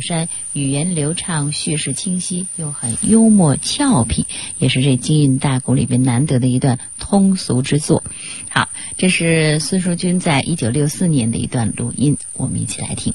山，语言流畅，叙事清晰，又很幽默俏皮，也是这京韵大鼓里边难得的一段通俗之作。好，这是孙淑君在一九六四年的一段录音，我们一起来听。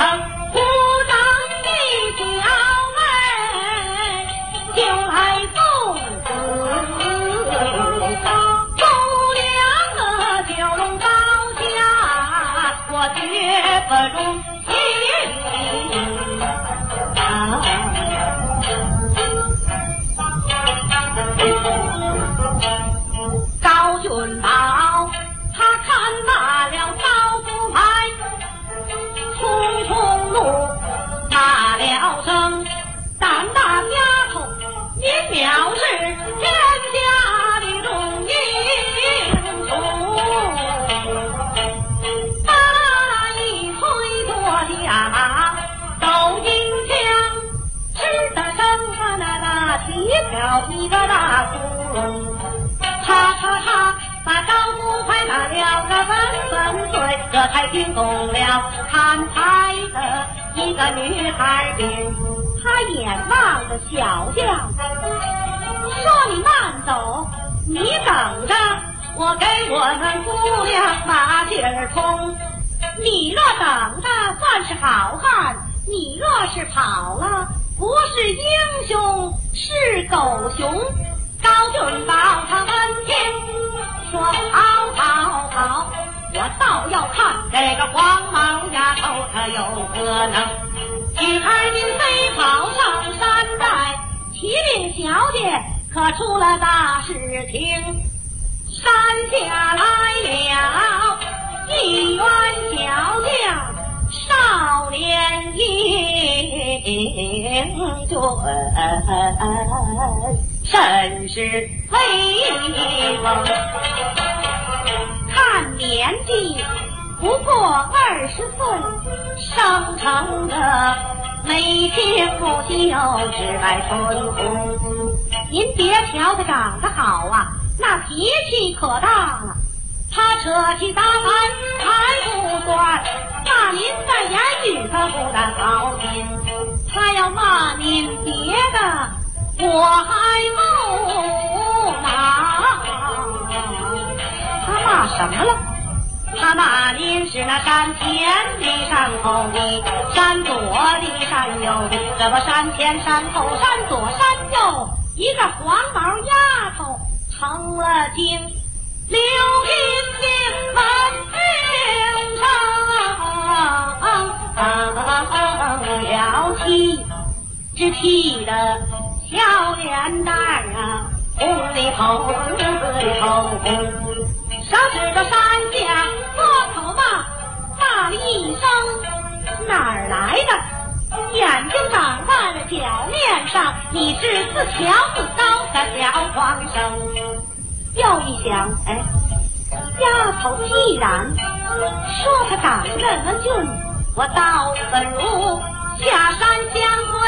他了一个大窟窿，啪啪啪，把刀斧拍打了个粉粉碎，可太惊动了。看台的一个女孩儿，她眼望着小将，说：“你慢走，你等着，我给我那姑娘把劲儿冲。你若等着，算是好汉；你若是跑了。”不是英雄是狗熊。高俊宝他半天，说好好好，我倒要看这个黄毛丫头她有何能。女儿您飞跑上山寨，启禀小姐，可出了大事情。山下来了一员小将。少年英俊甚是威风，看年纪不过二十岁，生成的眉清目秀，直白春红。您别瞧他长得好啊，那脾气可大了。他扯起大板还不算，骂您在言语上不但好听，他要骂您别的。我还不恼，他骂什么了？他骂您是那山前的山后的，山左的山右的，这个山前山后山左山右，一个黄毛丫头成了精，刘金金满只气得小脸蛋啊红里透红，紫里透红。手指着山下摸头骂，骂了一声哪儿来的？眼睛长在了脚面上，你是自瞧自高的小皇生。又一想，哎，丫头既然说他长得那么俊，我倒不如下山相会，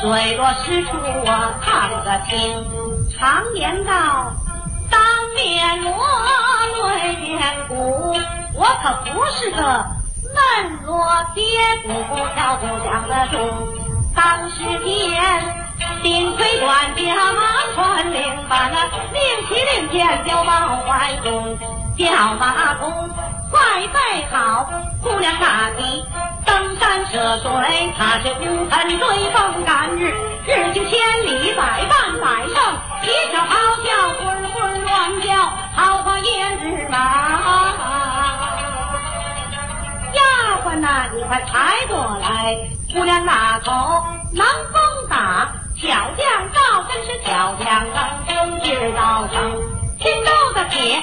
水落石出我看个清。常言道，当面锣。对面鼓，我可不是个嫩弱跌不跳不响的钟。当时间，顶盔短甲马穿领把那令旗令箭交往怀中，叫马弓快备好，姑娘大提登山涉水，他是无盆追风赶日，日行千里百战百胜，一条好叫滚滚乱叫，好过一日马。丫鬟呐，你快抬过来，姑娘那口能风打，巧匠赵真是巧匠，能制造成青州的铁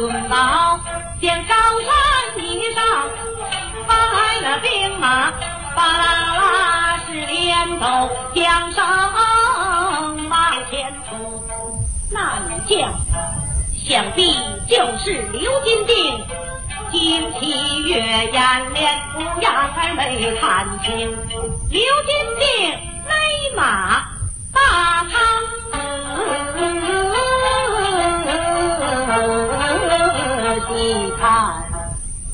高君宝见高山以上发来了兵马，巴啦啦是连头江上。那女将想必就是刘金定，惊起月眼脸，不样儿没看清。刘金定勒马大堂，你看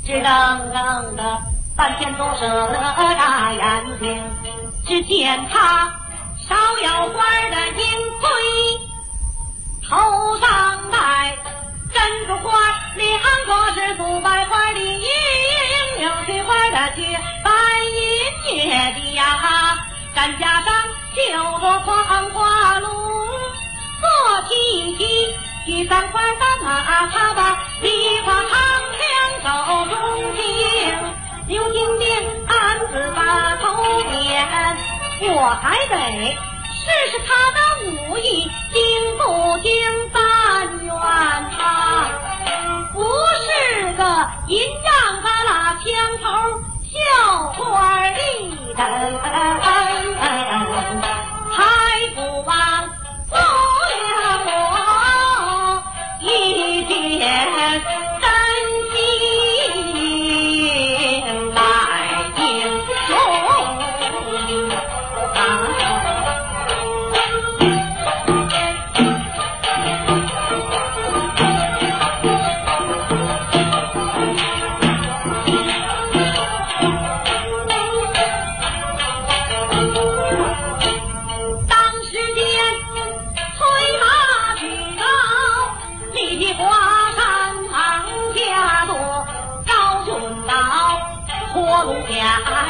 直瞪瞪的，半天都舍得大眼睛。只见他芍药花的银盔。头上戴珍珠花，两个是素白花的银，柳絮花的雪，白银叶的呀，战甲上绣着黄花龙，坐骑骑举三块大马，他把梨花长枪走中听，刘金兵暗自把头点，我还得。试试他的武艺，精不精三元他？不是个银仗巴拉枪头笑花的人，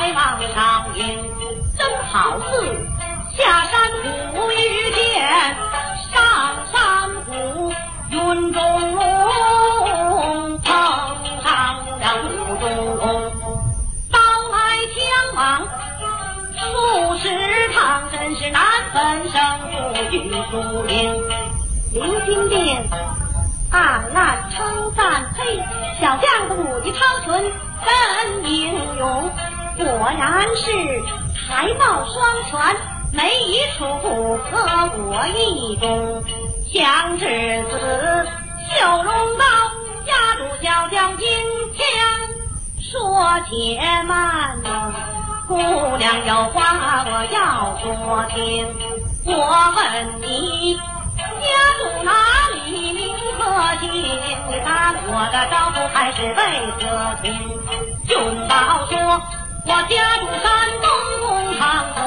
来往上迎，真好似下山虎遇见上山虎，云中龙碰上了雾中龙，刀来枪往数十趟，真是难分胜负与输赢。刘金殿暗暗称赞：“嘿，小将的武艺超群，真英勇。果然是才貌双全，没一处不合我意中。强之子，绣龙刀压住小将金枪。说且慢呐，姑娘有话我要说听。我问你。”家住哪里？名和姓？你打我的招呼还是未得听？俊宝说，我家住山东工厂府，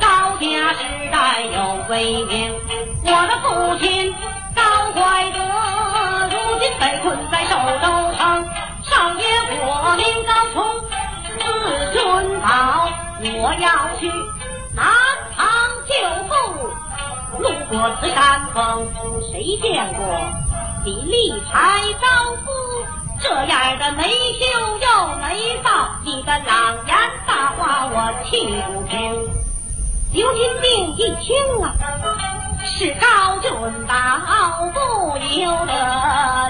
高家世代有威名。我的父亲高怀德，如今被困在寿州城。少爷我名高崇，字尊宝，我要去南唐救父。路过此山峰，谁见过你立牌招夫这样的没羞又没臊？你的朗言大话我听不听？刘金定一听啊，是高俊宝，不由得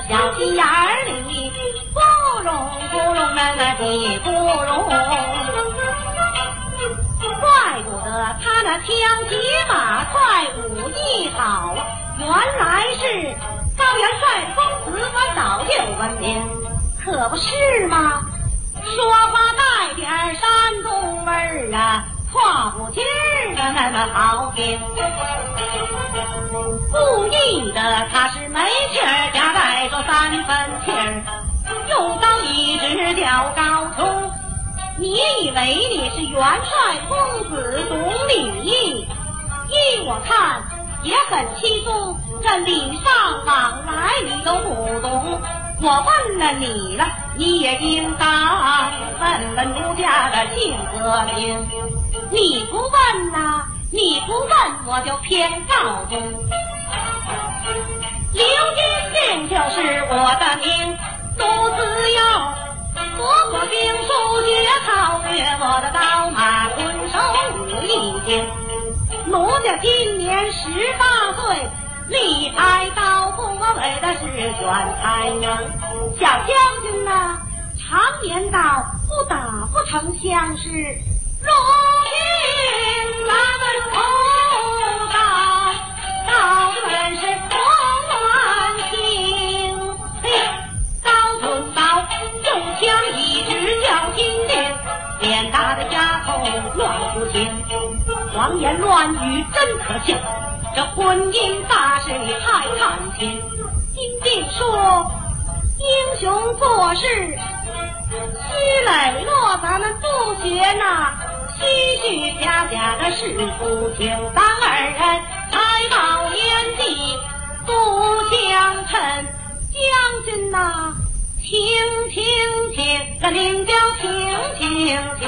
小心眼里不容不容那那的不容。怪不得他那枪捷马快，武艺好，原来是高元帅公子，我早就闻名，可不是吗？说话带点山东味儿啊，话不劲儿的那么好听。故意的他是没气儿，夹带着三分气儿，用刀一直叫高冲。你以为你是元帅公子懂礼？依我看也很轻松，这礼尚往来你都不懂。我问了你了，你也应当问问奴家的姓和名。你不问呐，你不问我就偏告中。刘金定就是我的名，奴子要。多过兵书学超越我的刀马棍手武艺精。奴家今年十八岁，立牌刀锋，我为的是选才能。小将军呐，常言道，不打不成相识。如今咱们头上刀本是红鸾星。嘿。枪一直叫金殿，脸大的丫头乱不清，谎言乱语真可笑。这婚姻大事你太看清。金殿说，英雄做事须磊落，咱们不学那虚虚假假的事不听。咱二人才到年纪不相称，将军呐。听听听，这名叫听听听，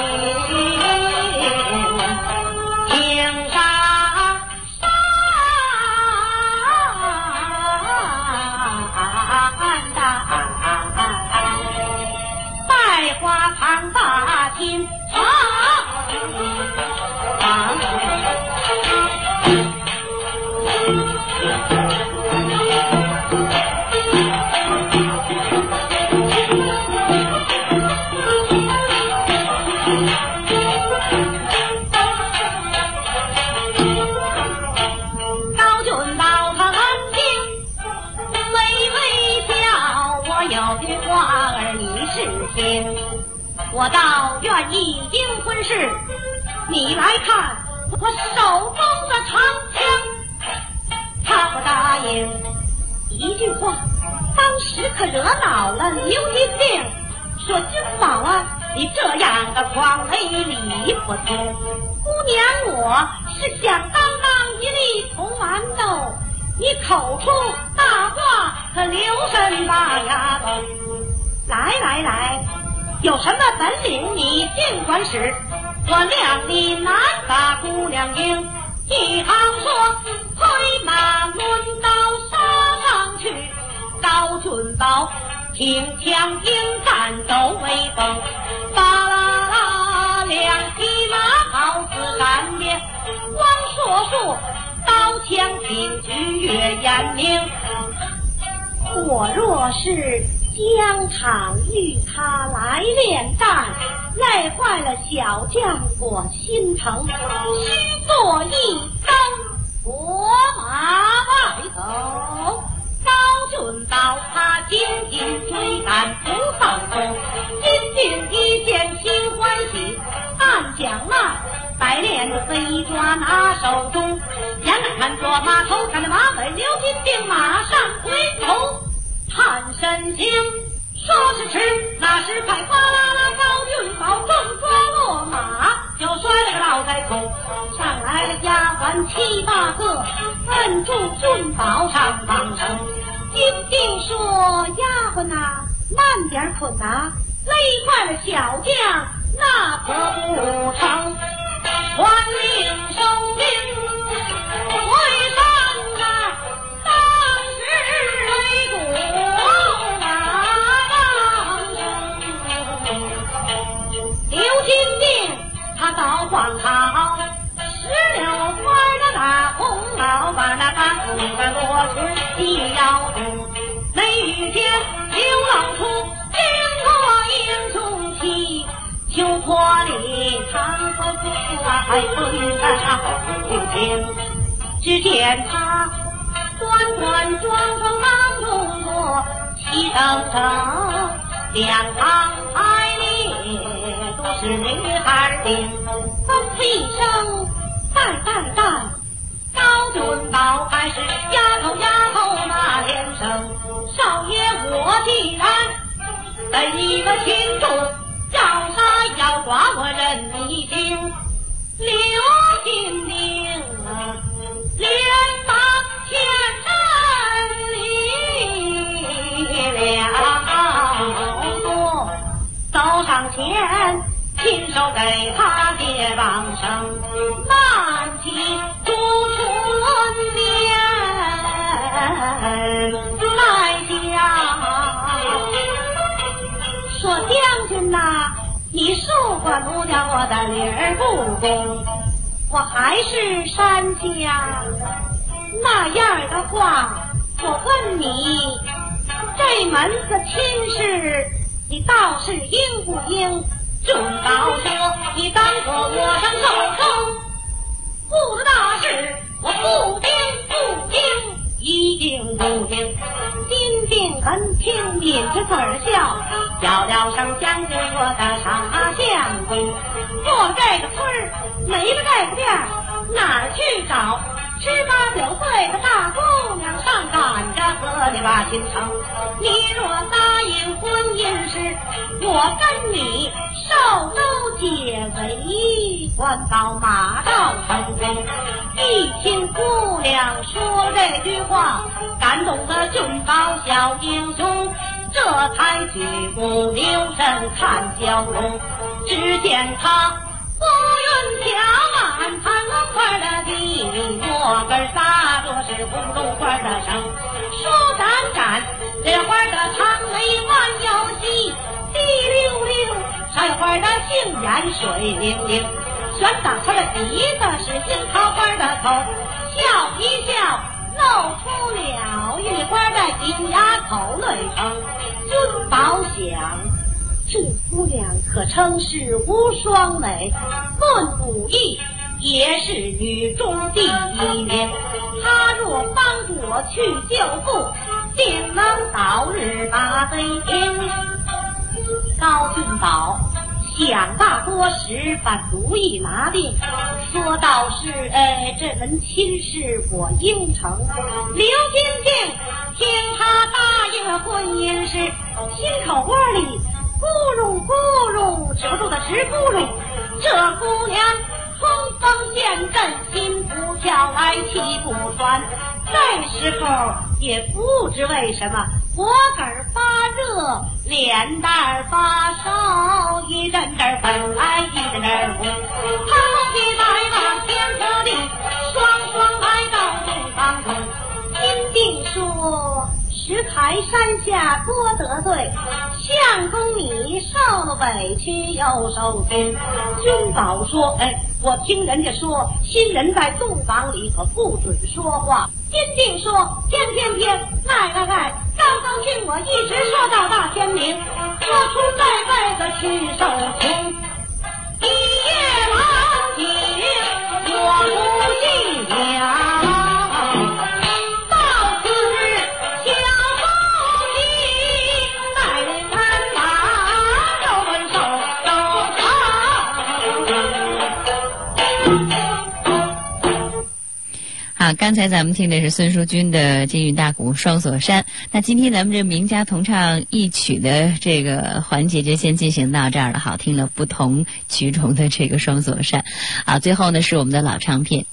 听啥把我手中的长枪。他不答应，一句话，当时可惹恼了刘金定，说：“金宝啊，你这样的狂为理不通。姑娘我是响当当一粒铜馒头，你口出大话可留神吧，丫头。来来来。”有什么本领你尽管使，我谅你难把姑娘赢。一行说，催马抡刀杀上去，高俊宝挺枪迎战斗威风，巴啦啦两匹马好似闪电，光烁烁刀枪挺举月严明。我若是疆场遇他来恋战，累坏了小将我心疼，须做一根活马外头。高俊宝他紧紧追赶不放松，金军一见心欢喜，暗将那白脸的飞抓拿手中，眼看着马头上的马尾，刘金兵马上回头。看身形，说时迟，那时快，七八个，摁住俊宝上绑绳。金兵说：“丫鬟呐，慢点捆呐，勒坏了小将，那可不成。”传令收兵，回山啊，当时擂鼓马当声。刘金定他早换好，长风来风上不停，只见他端端庄庄忙中坐，齐整整，两旁排列都是女孩丁，吩咐一声，淡淡淡，高俊宝还是丫头丫头那连声，少爷我既然在你的心中。要杀要剐我认已经，刘金兵啊，连忙前站立了多，走上前，亲手给他接棒声，慢起朱春莲来讲。说将军呐，你受过奴家我的女儿不公，我还是山家那样的话，我问你，这门子亲事，你倒是应不应？准宝说，你当做我上手中，不得大事，我不听不听。一定不听，金定根听抿着嘴儿笑，叫了声将军，我的傻相公，过了这个村儿，没了这个店儿，哪儿去找十八九岁的大姑娘上赶着和你把亲成？你若答应婚姻事，我跟你寿州解围官到马到成功。一听姑娘说这句话，感动的俊宝小英雄，这才举目留神看蛟龙。只见他乌云飘满，盘龙花的地，墨根撒着是红豆花的声，树展展，这花的长眉弯腰细，滴溜溜，山花的杏眼水灵灵。悬打出的鼻子是樱桃花的头，笑一笑露出了玉花的金牙口，内称君宝想，这姑娘可称是无双美，论武艺也是女中第一名。她若帮我去救父，定能早日把贼平。高俊宝。想大多时，把主意拿定，说道是，呃，这门亲事我应承。刘金定听他答应了婚姻时，心口窝里咕噜咕噜，止不住的直咕噜。这姑娘冲锋陷阵，心不跳来气不喘。这时候也不知为什么。脖梗发热，脸蛋发烧，一阵阵儿本来一阵阵儿红，他们的来往天和地，双双来到洞房中。金定说：石台山下多得罪，相公你受了委屈又受惊。君宝说：哎，我听人家说，新人在洞房里可不准说话。金定说：天天天，爱爱爱，刚刚听我一直说到大天明，说出这辈子去受穷。一夜郎景，刚才咱们听的是孙淑君的金玉大鼓《双锁山》。那今天咱们这名家同唱一曲的这个环节就先进行到这儿了。好，听了不同曲种的这个《双锁山》。好，最后呢是我们的老唱片《